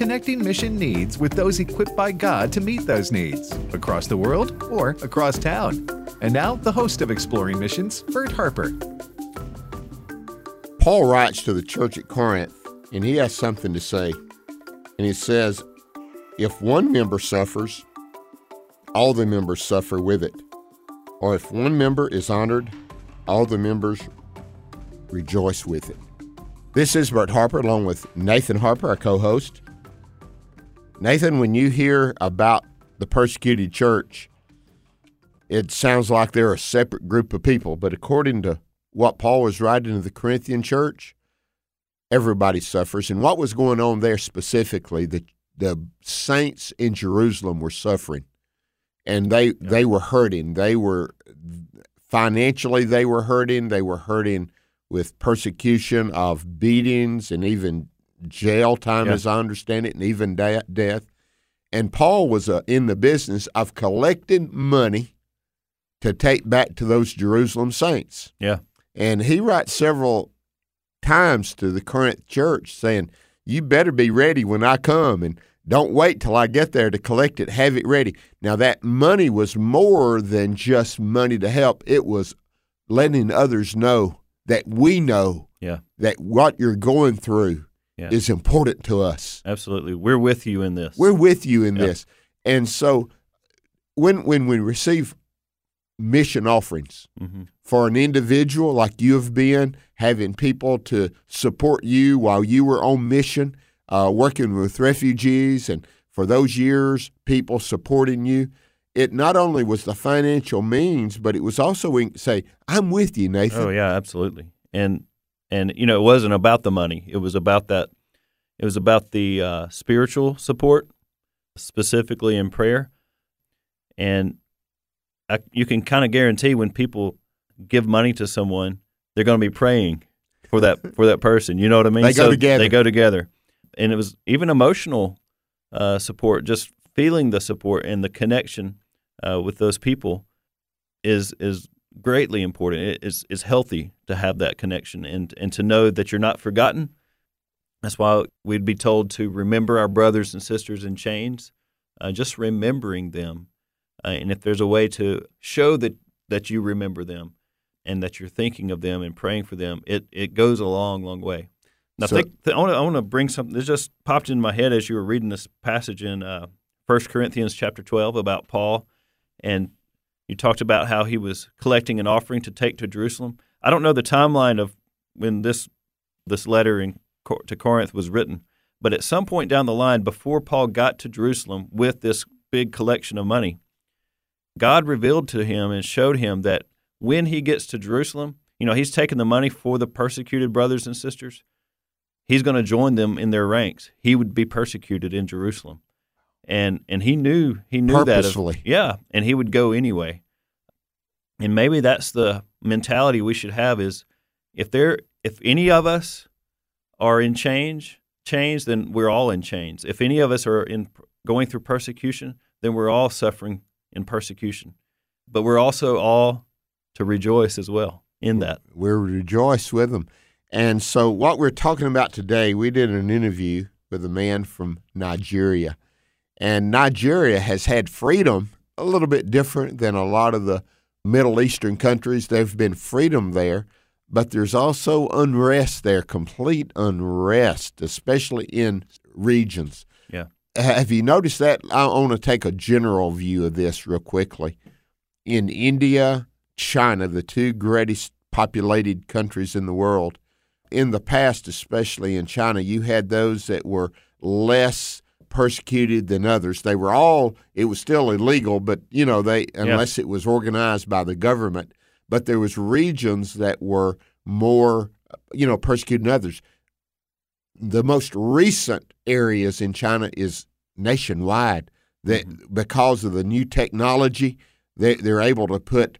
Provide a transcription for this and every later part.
connecting mission needs with those equipped by God to meet those needs across the world or across town. And now, the host of Exploring Missions, Bert Harper. Paul writes to the church at Corinth, and he has something to say. And he says, If one member suffers, all the members suffer with it. Or if one member is honored, all the members rejoice with it. This is Bert Harper along with Nathan Harper, our co host. Nathan, when you hear about the persecuted church, it sounds like they're a separate group of people, but according to what Paul was writing to the Corinthian church, everybody suffers. And what was going on there specifically, the, the saints in Jerusalem were suffering and they, they were hurting. They were financially, they were hurting. They were hurting with persecution of beatings and even jail time, yeah. as I understand it, and even da- death. And Paul was uh, in the business of collecting money to take back to those Jerusalem saints. Yeah. And he writes several times to the Corinth church saying, You better be ready when I come and don't wait till I get there to collect it. Have it ready. Now, that money was more than just money to help, it was letting others know that we know yeah. that what you're going through yeah. is important to us. Absolutely. We're with you in this. We're with you in yeah. this. And so when when we receive mission offerings mm-hmm. for an individual like you have been, having people to support you while you were on mission, uh, working with refugees, and for those years, people supporting you it not only was the financial means, but it was also we say, "I'm with you, Nathan." Oh yeah, absolutely. And and you know, it wasn't about the money. It was about that. It was about the uh, spiritual support, specifically in prayer. And I, you can kind of guarantee when people give money to someone, they're going to be praying for that for that person. You know what I mean? They so go together. They go together, and it was even emotional uh, support, just feeling the support and the connection uh, with those people is is greatly important. It is is healthy to have that connection and and to know that you're not forgotten. That's why we'd be told to remember our brothers and sisters in chains, uh, just remembering them. Uh, and if there's a way to show that that you remember them and that you're thinking of them and praying for them, it it goes a long, long way. Now, so, think, I want to bring something that just popped in my head as you were reading this passage in uh, 1 Corinthians chapter 12 about Paul and you talked about how he was collecting an offering to take to Jerusalem. I don't know the timeline of when this this letter in, to Corinth was written, but at some point down the line, before Paul got to Jerusalem with this big collection of money, God revealed to him and showed him that when he gets to Jerusalem, you know, he's taking the money for the persecuted brothers and sisters. He's going to join them in their ranks. He would be persecuted in Jerusalem and and he knew he knew Purposefully. that of, yeah, and he would go anyway. And maybe that's the mentality we should have is if there if any of us are in change change then we're all in chains. If any of us are in going through persecution, then we're all suffering in persecution. But we're also all to rejoice as well in that. We're rejoice with them. And so what we're talking about today, we did an interview with a man from Nigeria and Nigeria has had freedom a little bit different than a lot of the Middle Eastern countries. There's been freedom there, but there's also unrest there, complete unrest, especially in regions. Yeah. Have you noticed that? I want to take a general view of this real quickly. In India, China, the two greatest populated countries in the world, in the past, especially in China, you had those that were less persecuted than others. They were all it was still illegal, but you know they unless yeah. it was organized by the government. But there was regions that were more you know persecuted than others. The most recent areas in China is nationwide that mm-hmm. because of the new technology, they they're able to put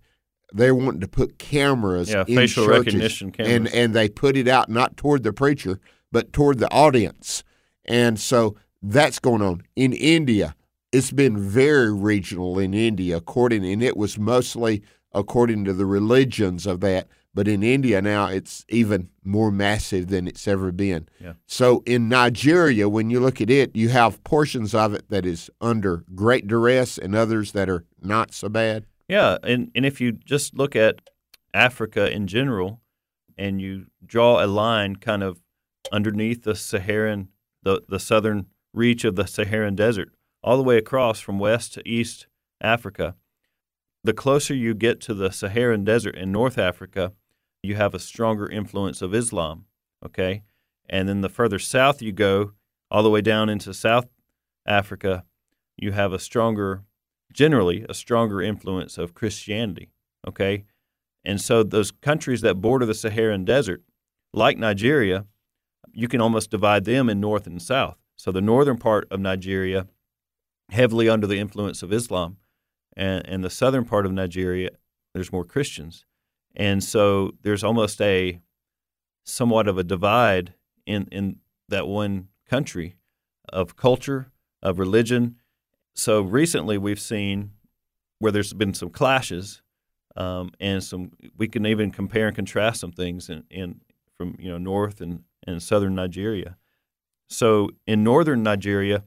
they're wanting to put cameras Yeah, in facial churches, recognition cameras. and and they put it out not toward the preacher but toward the audience and so that's going on in India it's been very regional in India according and it was mostly according to the religions of that. But in India now it's even more massive than it's ever been. Yeah. so in Nigeria when you look at it you have portions of it that is under great duress and others that are not so bad. Yeah, and, and if you just look at Africa in general and you draw a line kind of underneath the Saharan, the, the southern reach of the Saharan desert, all the way across from west to east Africa, the closer you get to the Saharan desert in North Africa, you have a stronger influence of Islam, okay? And then the further south you go, all the way down into South Africa, you have a stronger generally a stronger influence of Christianity. Okay. And so those countries that border the Saharan desert, like Nigeria, you can almost divide them in north and south. So the northern part of Nigeria, heavily under the influence of Islam, and, and the southern part of Nigeria, there's more Christians. And so there's almost a somewhat of a divide in, in that one country of culture, of religion, so recently we've seen where there's been some clashes um, and some we can even compare and contrast some things in, in from you know north and, and southern Nigeria. So in northern Nigeria,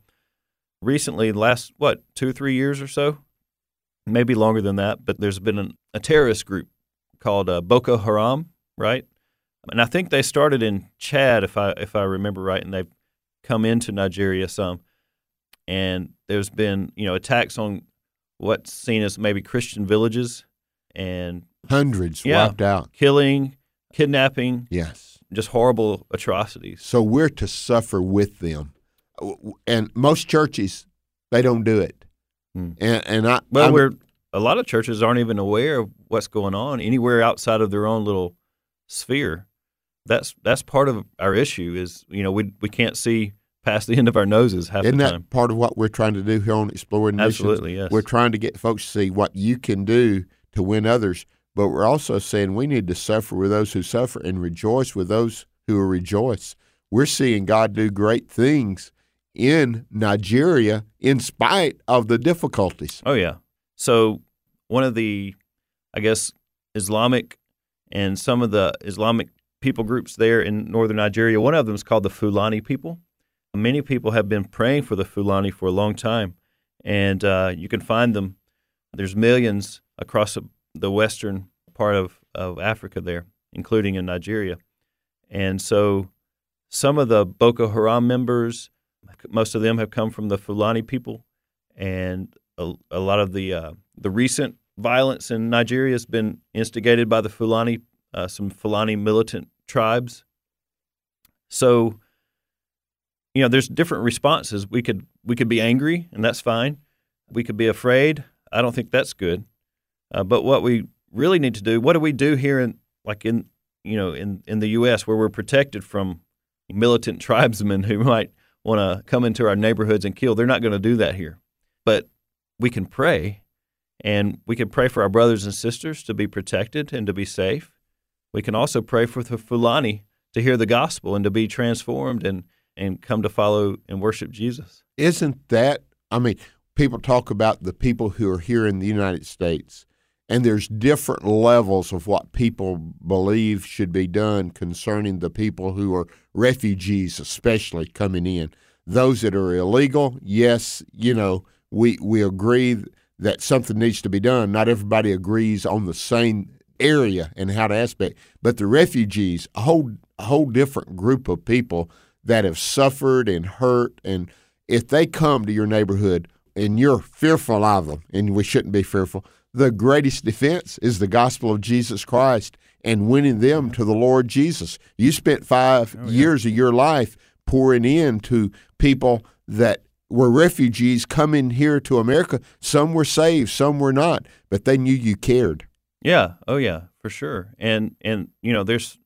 recently, last what two three years or so, maybe longer than that, but there's been an, a terrorist group called uh, Boko Haram, right? And I think they started in Chad, if I if I remember right, and they've come into Nigeria some and there's been you know attacks on what's seen as maybe Christian villages and hundreds Yeah. wiped out killing, kidnapping, yes just horrible atrocities. so we're to suffer with them and most churches they don't do it Hmm. and and I Well, I'm- we're a lot of churches aren't even aware of what's going on anywhere outside of their own little sphere. That's that's part of our issue is you know we we can't see past the end of our noses half Isn't the that part of what we're trying to do here on Exploring Missions? Absolutely, yes. We're trying to get folks to see what you can do to win others, but we're also saying we need to suffer with those who suffer and rejoice with those who rejoice. We're seeing God do great things in Nigeria in spite of the difficulties. Oh yeah. So one of the, I guess, Islamic and some of the Islamic people groups there in northern Nigeria. One of them is called the Fulani people. Many people have been praying for the Fulani for a long time, and uh, you can find them. There's millions across the- western part of, of Africa there, including in Nigeria. And so some of the Boko Haram members, most of them have come from the Fulani people, and a, a lot of the uh, the recent violence in Nigeria has been instigated by the Fulani, uh, some Fulani militant tribes. So, you know, there's different responses. We could we could be angry, and that's fine. We could be afraid. I don't think that's good. Uh, but what we really need to do, what do we do here in like in you know in in the U.S. where we're protected from militant tribesmen who might want to come into our neighborhoods and kill? They're not going to do that here. But we can pray, and we can pray for our brothers and sisters to be protected and to be safe. We can also pray for the Fulani to hear the gospel and to be transformed and and come to follow and worship Jesus. Isn't that, I mean, people talk about the people who are here in the United States, and there's different levels of what people believe should be done concerning the people who are refugees, especially coming in. Those that are illegal, yes, you know, we, we agree that something needs to be done. Not everybody agrees on the same area and how to aspect, but the refugees, a whole, a whole different group of people that have suffered and hurt and if they come to your neighborhood and you're fearful of them, and we shouldn't be fearful, the greatest defense is the gospel of Jesus Christ and winning them to the Lord Jesus. You spent five years of your life pouring in to people that were refugees coming here to America. Some were saved, some were not, but they knew you cared. Yeah, oh yeah, for sure. And and you know, there's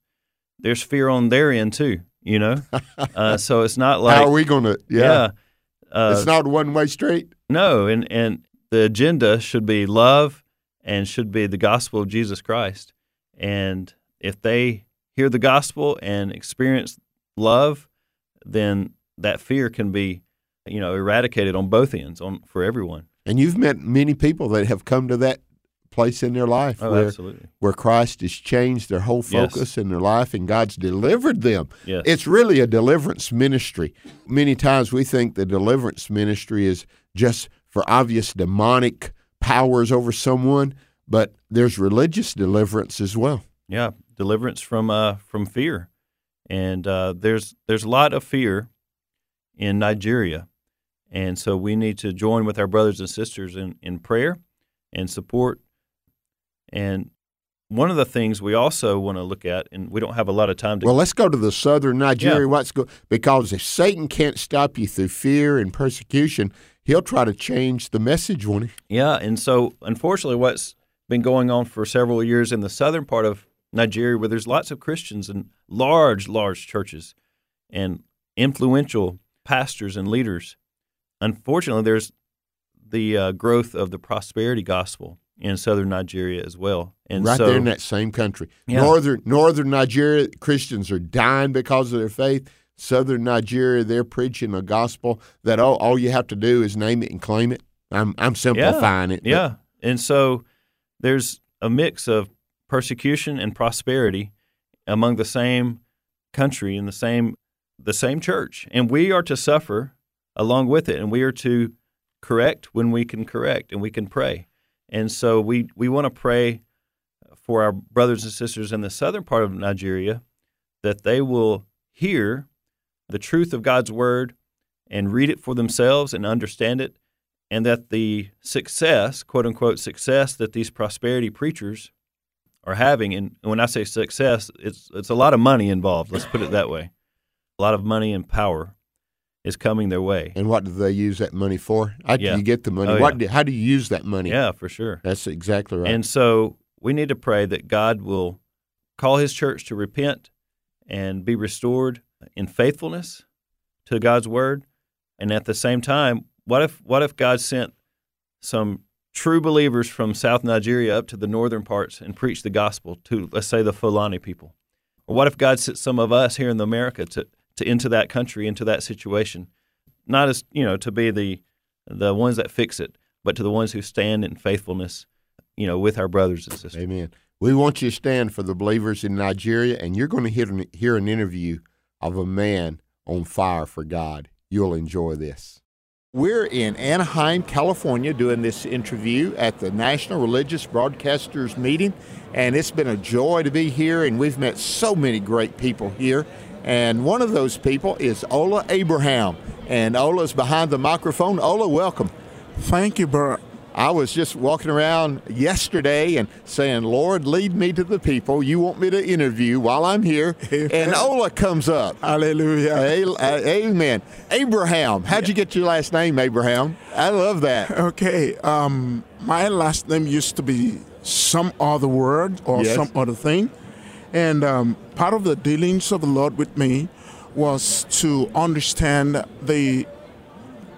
there's fear on their end too. You know, uh, so it's not like How are we going to? Yeah, yeah. Uh, it's not one way street. No, and and the agenda should be love and should be the gospel of Jesus Christ. And if they hear the gospel and experience love, then that fear can be, you know, eradicated on both ends on for everyone. And you've met many people that have come to that place in their life Oh, where, absolutely. where Christ has changed their whole Yes. focus in their life and God's delivered them. Yes. It's really a deliverance ministry. Many times we think the deliverance ministry is just for obvious demonic powers over someone, but there's religious deliverance as well. Yeah, deliverance from uh from fear, and uh, there's there's a lot of fear in Nigeria, and so we need to join with our brothers and sisters in in prayer and support. And one of the things we also want to look at, and we don't have a lot of time to. Well, let's go to the southern Nigeria. Yeah. What's go because if Satan can't stop you through fear and persecution, he'll try to change the message, won't he? Yeah, and so unfortunately, what's been going on for several years in the southern part of Nigeria, where there's lots of Christians and large, large churches and influential pastors and leaders, unfortunately, there's the uh, growth of the prosperity gospel in southern Nigeria as well. And right so, there in that same country. Yeah. Northern Northern Nigeria Christians are dying because of their faith. Southern Nigeria, they're preaching a gospel that all, all you have to do is name it and claim it. I'm I'm simplifying it. but- Yeah. And so there's a mix of persecution and prosperity among the same country and the same the same church. And we are to suffer along with it and we are to correct when we can correct and we can pray. And so we we want to pray for our brothers and sisters in the southern part of Nigeria that they will hear the truth of God's word and read it for themselves and understand it and that the success, quote unquote, success that these prosperity preachers are having, and when I say success, it's it's a lot of money involved. Let's put it that way. A lot of money and power is coming their way. And what do they use that money for? How Yeah. do you get the money? Oh, what yeah. do, how do you use that money? Yeah, for sure. That's exactly right. And so we need to pray that God will call His church to repent and be restored in faithfulness to God's word. And at the same time, what if what if God sent some true believers from South Nigeria up to the northern parts and preached the gospel to, let's say, the Fulani people? Or what if God sent some of us here in America to, to into that country, into that situation, not as you know to be the the ones that fix it, but to the ones who stand in faithfulness, you know, with our brothers and sisters. Amen. We want you to stand for the believers in Nigeria, and you're going to hear an, hear an interview of a man on fire for God. You'll enjoy this. We're in Anaheim, California, doing this interview at the National Religious Broadcasters Meeting, and it's been a joy to be here, and we've met so many great people here. And one of those people is Ola Abraham, and Ola's behind the microphone. Ola, welcome. Thank you, Bert. I was just walking around yesterday and saying, Lord, lead me to the people you want me to interview while I'm here. And Ola comes up. Hallelujah. Amen. Abraham. How'd you get your last name, Abraham? I love that. Okay, um, my last name used to be some other word or Yes. some other thing. And um, part of the dealings of the Lord with me was to understand the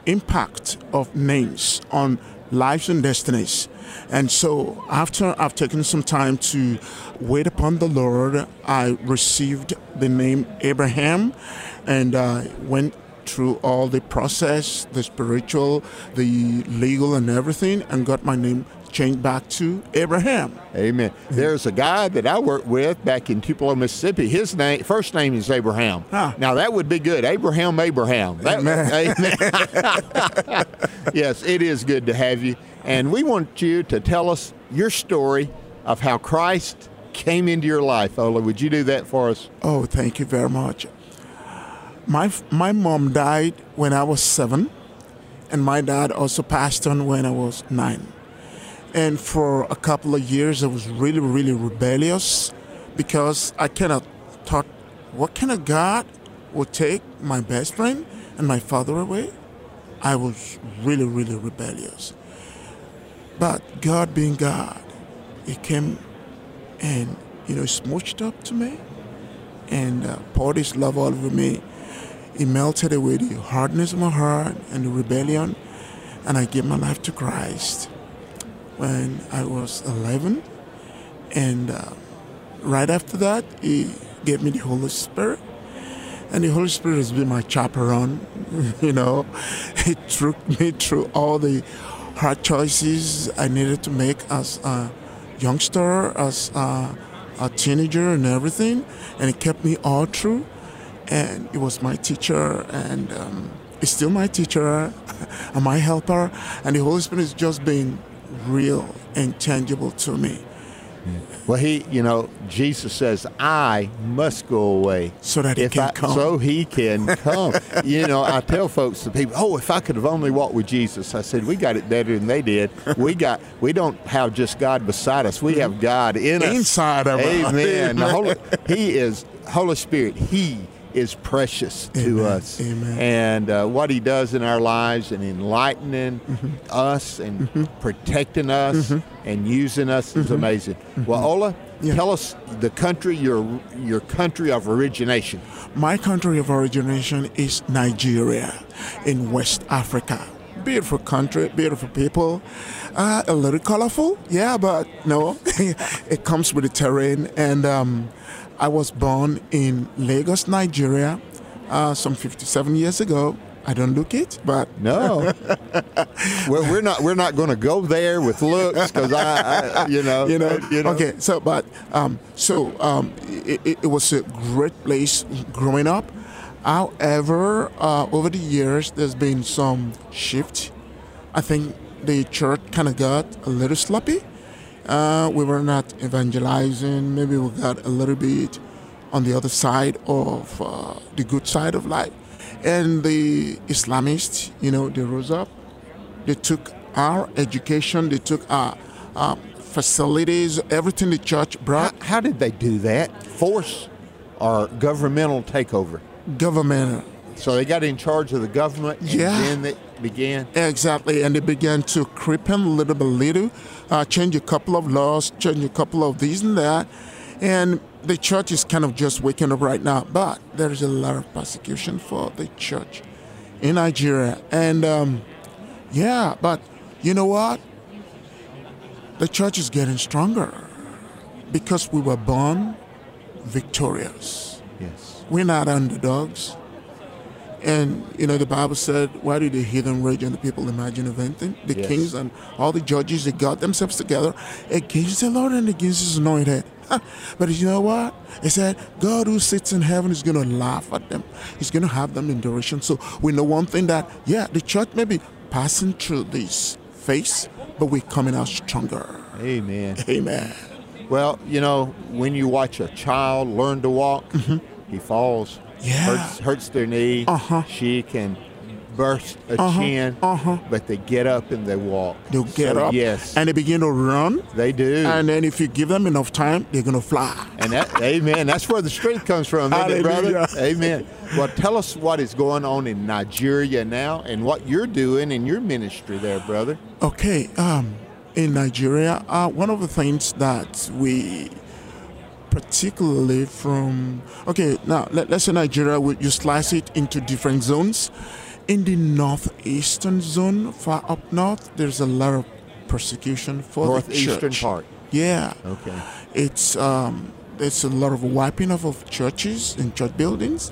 impact of names on lives and destinies. And so, after I've taken some time to wait upon the Lord, I received the name Abraham and uh, went through all the process the spiritual, the legal, and everything, and got my name changed back to Abraham. Amen. There's a guy that I worked with back in Tupelo, Mississippi. His name, first name is Abraham. Ah. Now that would be good. Abraham, Abraham. That- Amen. yes, it is good to have you. And we want you to tell us your story of how Christ came into your life. Ola, would you do that for us? Oh, thank you very much. My my mom died when I was seven, and my dad also passed on when I was nine. And for a couple of years, I was really, really rebellious because I of thought, what kind of God would take my best friend and my father away? I was really, really rebellious. But God being God, He came and, you know, smooched up to me and uh, poured His love all over me. He melted away the hardness of my heart and the rebellion, and I gave my life to Christ. When I was 11. And uh, right after that, He gave me the Holy Spirit. And the Holy Spirit has been my chaperone. you know, He took me through all the hard choices I needed to make as a youngster, as a, a teenager, and everything. And it kept me all through. And it was my teacher, and um, it's still my teacher and my helper. And the Holy Spirit has just been real and tangible to me. Well, he, you know, Jesus says, "I must go away so that he if can I, come." so he can come." you know, I tell folks, the people, "Oh, if I could have only walked with Jesus," I said, "We got it better than they did. We got, we don't have just God beside us. We have God in us, Inside of us. Amen. The Amen. Holy, he is Holy Spirit. He is precious to us, Amen. and uh, what He does in our lives and enlightening Mm-hmm. us and protecting us and using us is amazing. Well, Ola, Mm-hmm. Yeah. tell us the country your your country of origination. My country of origination is Nigeria in West Africa. Beautiful country, beautiful people. Uh, a little colorful, yeah, but no, it comes with the terrain. And um, I was born in Lagos, Nigeria, uh, some 57 years ago. I don't look it, but No, well, we're not we're not going to go there with looks because I, I, you know, you know, you know. okay so but um, so um, it, it, was a great place growing up. However uh, over the years there's been some shift. I think the church kind of got a little sloppy uh, we were not evangelizing maybe we got a little bit on the other side of uh, the good side of life and the islamists you know they rose up they took our education, they took our, our facilities, everything the church brought. how did they do that? Force or governmental takeover? Government, So they got in charge of the government, and Yeah. then they began. exactly, and they began to creep in little by little, uh, change a couple of laws, change a couple of these and that, and the church is kind of just waking up right now. But there is a lot of persecution for the church in Nigeria, and um, yeah, but you know what? The church is getting stronger because we were born victorious. Yes. We're not underdogs. And you know the Bible said, "Why did the heathen rage and the people imagine of anything?" The Yes. kings and all the judges they got themselves together against the Lord and against His anointed. but you know what? It said, "God who sits in heaven is going to laugh at them. He's going to have them in derision." So we know one thing that yeah, the church may be passing through this phase, but we're coming out stronger. Amen. Amen. Well, you know, when you watch a child learn to walk, he falls, Mm-hmm. Yeah. hurts, hurts their knee. Uh-huh. She can burst a Uh-huh. chin, Uh-huh. but they get up and they walk. They'll get So, up, Yes, and they begin to run. they do. And then if you give them enough time, they're going to fly. And that, amen. That's where the strength comes from, isn't it, brother? Amen. Well, tell us what is going on in Nigeria now and what you're doing in your ministry there, brother. Okay, um, in Nigeria, uh, one of the things that we particularly from okay now let, let's say Nigeria you slice it into different zones in the northeastern zone far up north there's a lot of persecution for Northeastern the church. part. yeah Okay. it's um, there's a lot of wiping off of churches and church buildings.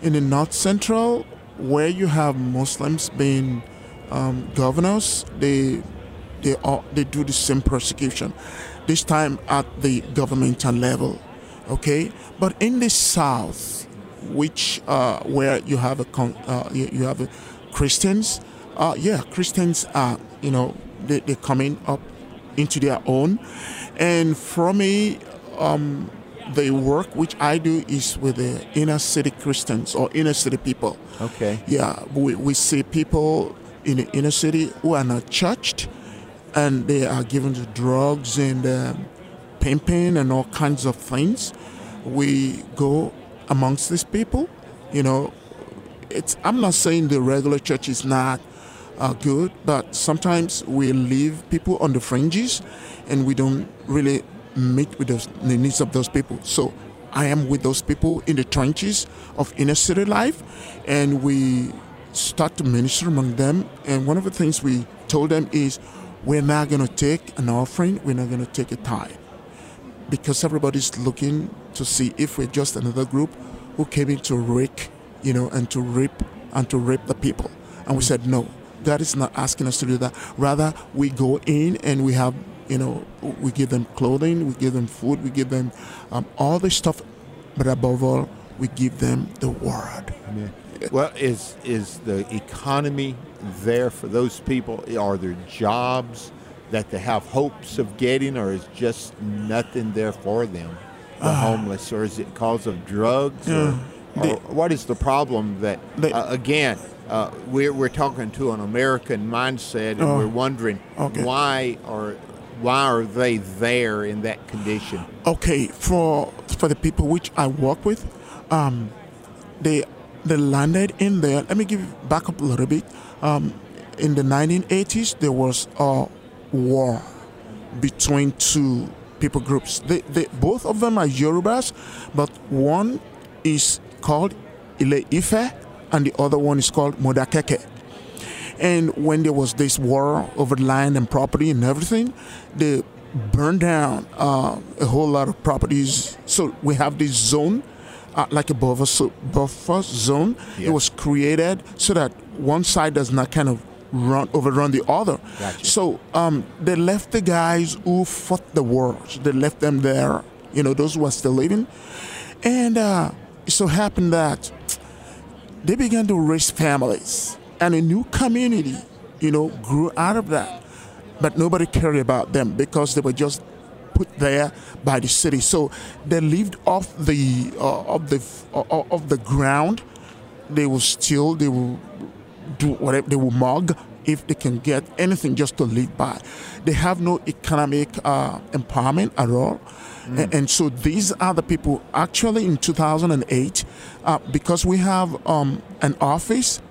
In the north central, where you have Muslims being um, governors, they they all, they do the same persecution. This time at the governmental level, okay. But in the south, which uh, where you have a con- uh, you, you have a Christians, uh, yeah, Christians are you know they they coming up into their own, and for me, um, the work which I do is with the inner city Christians or inner city people. Okay. Yeah, we, we see people in the inner city who are not churched and they are given to drugs and um, pimping and all kinds of things. We go amongst these people, you know. It's I'm not saying the regular church is not uh, good, but sometimes we leave people on the fringes and we don't really meet with those, the needs of those people. So I am with those people in the trenches of inner city life, and we start to minister among them. And one of the things we told them is we're not going to take an offering, we're not going to take a tithe. Because everybody's looking to see if we're just another group who came in to rake, you know, and to rip and to rip the people. And we said, no, God is not asking us to do that. Rather, we go in and we have, you know, we give them clothing, we give them food, we give them um, all the stuff, but above all, we give them the word. Amen. Well, is is the economy there for those people? Are there jobs that they have hopes of getting, or is just nothing there for them, the uh, homeless, or is it cause of drugs? Yeah. Or, or what is the problem that, uh, again, uh, we're, we're talking to an American mindset, and we're wondering okay. why are why are they there in that condition? Okay, for for the people which I work with, um, they they landed in there. Let me give you back up a little bit. Um, in the 1980s, there was a war between two people groups. They, they, both of them are Yorubas, but one is called Ile Ife and the other one is called Modakeke. And when there was this war over land and property and everything, they burned down uh, a whole lot of properties. So we have this zone, uh, like a buffer, buffer zone. Yeah. It was created so that one side does not kind of run overrun the other. Gotcha. So um, they left the guys who fought the wars. They left them there. You know, those who are still living, and uh, it so happened that they began to raise families and a new community, you know, grew out of that. But nobody cared about them because they were just put there by the city. So they lived off the uh, of the uh, of the ground. They will steal. They will do whatever. They will mug if they can get anything just to live by. They have no economic uh, empowerment at all. Mm. And, so these are the people actually in 2008, uh, because we have um, an office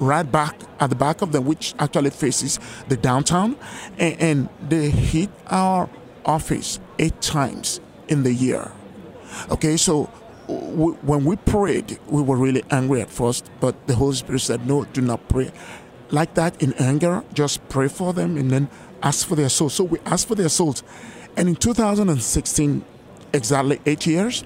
right back at the back of them, which actually faces the downtown, and, and they hit our office eight times in the year. Okay, so when we prayed, we were really angry at first, but the Holy Spirit said, No, do not pray. Like that in anger, just pray for them and then ask for their souls. So we asked for their souls. And in 2016, exactly eight years,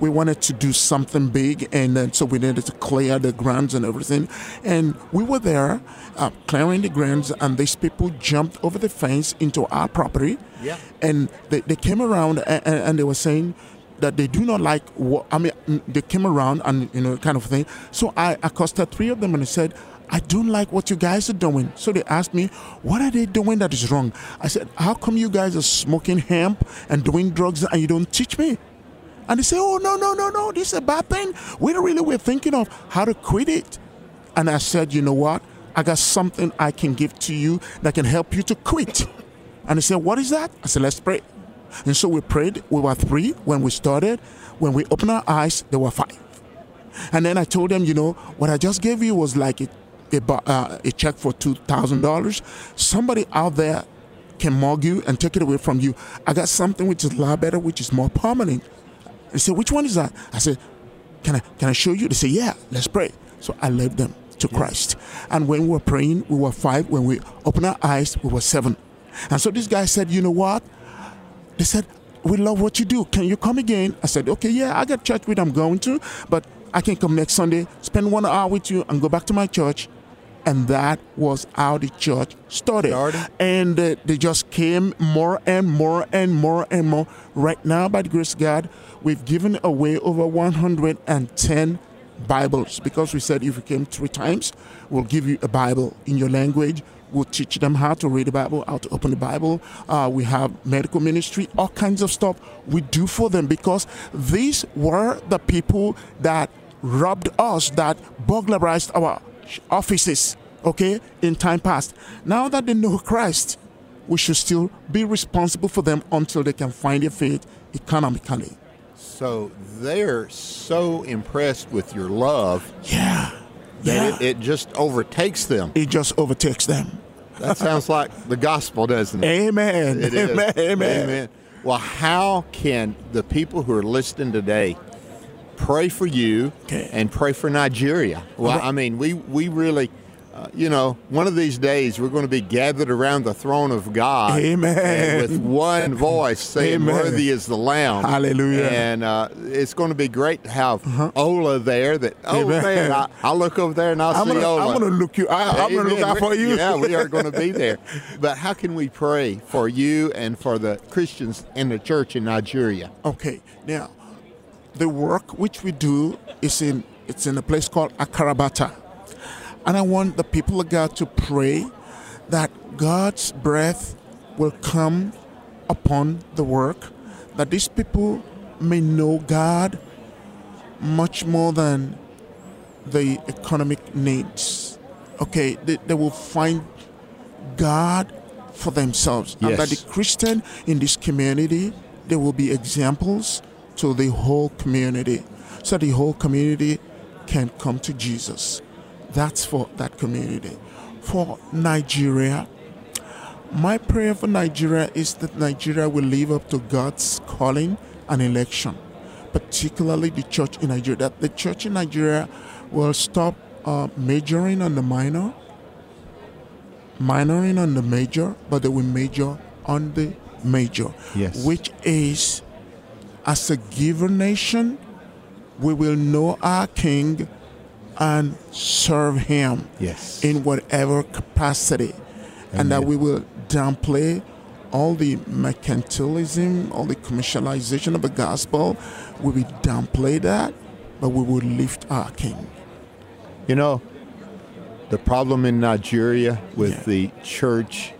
we wanted to do something big, and then so we needed to clear the grounds and everything. And we were there uh, clearing the grounds, and these people jumped over the fence into our property. Yeah. And they, they came around and, and they were saying, that they do not like what I mean they came around and you know kind of thing. So I accosted three of them and I said, I don't like what you guys are doing. So they asked me, What are they doing that is wrong? I said, How come you guys are smoking hemp and doing drugs and you don't teach me? And they say, Oh, no, no, no, no, this is a bad thing. We really were thinking of how to quit it. And I said, You know what? I got something I can give to you that can help you to quit. And they said, What is that? I said, Let's pray. And so we prayed. We were three when we started. When we opened our eyes, there were five. And then I told them, you know, what I just gave you was like a a, uh, a check for $2,000, somebody out there can mug you and take it away from you. I got something which is a lot better, which is more permanent. They said, which one is that? I said, can I, can I show you? They said, yeah, let's pray. So I led them to Christ. And when we were praying, we were five. When we opened our eyes, we were seven. And so this guy said, you know what? They said, we love what you do. Can you come again? I said, okay, yeah, I got church with I'm going to, but I can come next Sunday, spend one hour with you, and go back to my church and that was how the church started. started. And uh, they just came more and more and more and more. Right now, by the grace of God, we've given away over 110 Bibles because we said if you came three times, we'll give you a Bible in your language. We'll teach them how to read the Bible, how to open the Bible. Uh, we have medical ministry, all kinds of stuff we do for them because these were the people that robbed us, that burglarized our offices, okay, in time past. Now that they know Christ, we should still be responsible for them until they can find their faith economically. So they're so impressed with your love. Yeah. That yeah. It, it just overtakes them. It just overtakes them. That sounds like the gospel, doesn't it? Amen. It amen. Amen. Amen. Well, how can the people who are listening today pray for you okay. and pray for Nigeria. Well, I mean, we we really uh, you know, one of these days we're going to be gathered around the throne of God. Amen. with one voice saying, Amen. Worthy is the Lamb. Hallelujah. And uh, it's going to be great to have Ola there. That, oh, Amen. man, I, I'll look over there and I'll I'm see gonna, Ola. I'm gonna look you. I, I'm gonna look out for you. Yeah, we are going to be there. But how can we pray for you and for the Christians in the church in Nigeria? Okay, now the work which we do is in it's in a place called Akarabata, and I want the people of God to pray that God's breath will come upon the work, that these people may know God much more than the economic needs. Okay, they, they will find God for themselves, and that the Christian in this community there will be examples to the whole community, so the whole community can come to Jesus. That's for that community. For Nigeria, my prayer for Nigeria is that Nigeria will live up to God's calling and election, particularly the church in Nigeria. That the church in Nigeria will stop uh, majoring on the minor, minoring on the major, but they will major on the major, Yes. which is as a given nation, we will know our King and serve Him Yes. in whatever capacity, and that we will downplay all the mercantilism, all the commercialization of the gospel. We will downplay that, but we will lift our King. You know, the problem in Nigeria with the church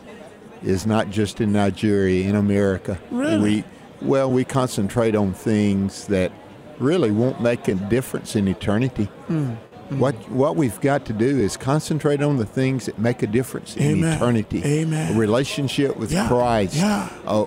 is not just in Nigeria, in America. Really? We well, we concentrate on things that really won't make a difference in eternity. What what we've got to do is concentrate on the things that make a difference in Amen. eternity. Amen. A relationship with Yeah. Christ. Yeah. Oh,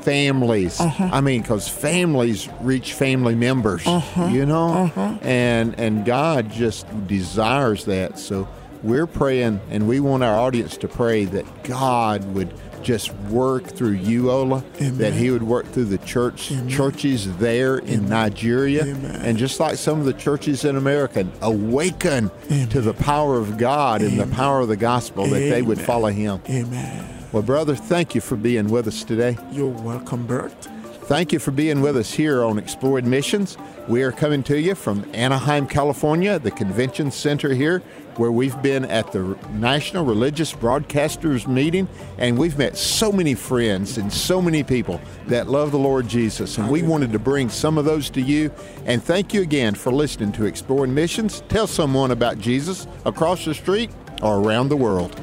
families. Uh-huh. I mean, because families reach family members. Uh-huh. You know, Uh-huh. and and God just desires that. So we're praying, and we want our audience to pray that God would just work through you, Ola, Amen. that He would work through the church churches there in Nigeria, Amen. and just like some of the churches in America, awaken to the power of God and the power of the gospel that they would follow Him. Amen. Well, brother, thank you for being with us today. You're welcome, Bert. Thank you for being with us here on Explored Missions. We are coming to you from Anaheim, California, the convention center here, where we've been at the National Religious Broadcasters meeting, and we've met so many friends and so many people that love the Lord Jesus. And we wanted to bring some of those to you. And thank you again for listening to Exploring Missions. Tell someone about Jesus across the street or around the world.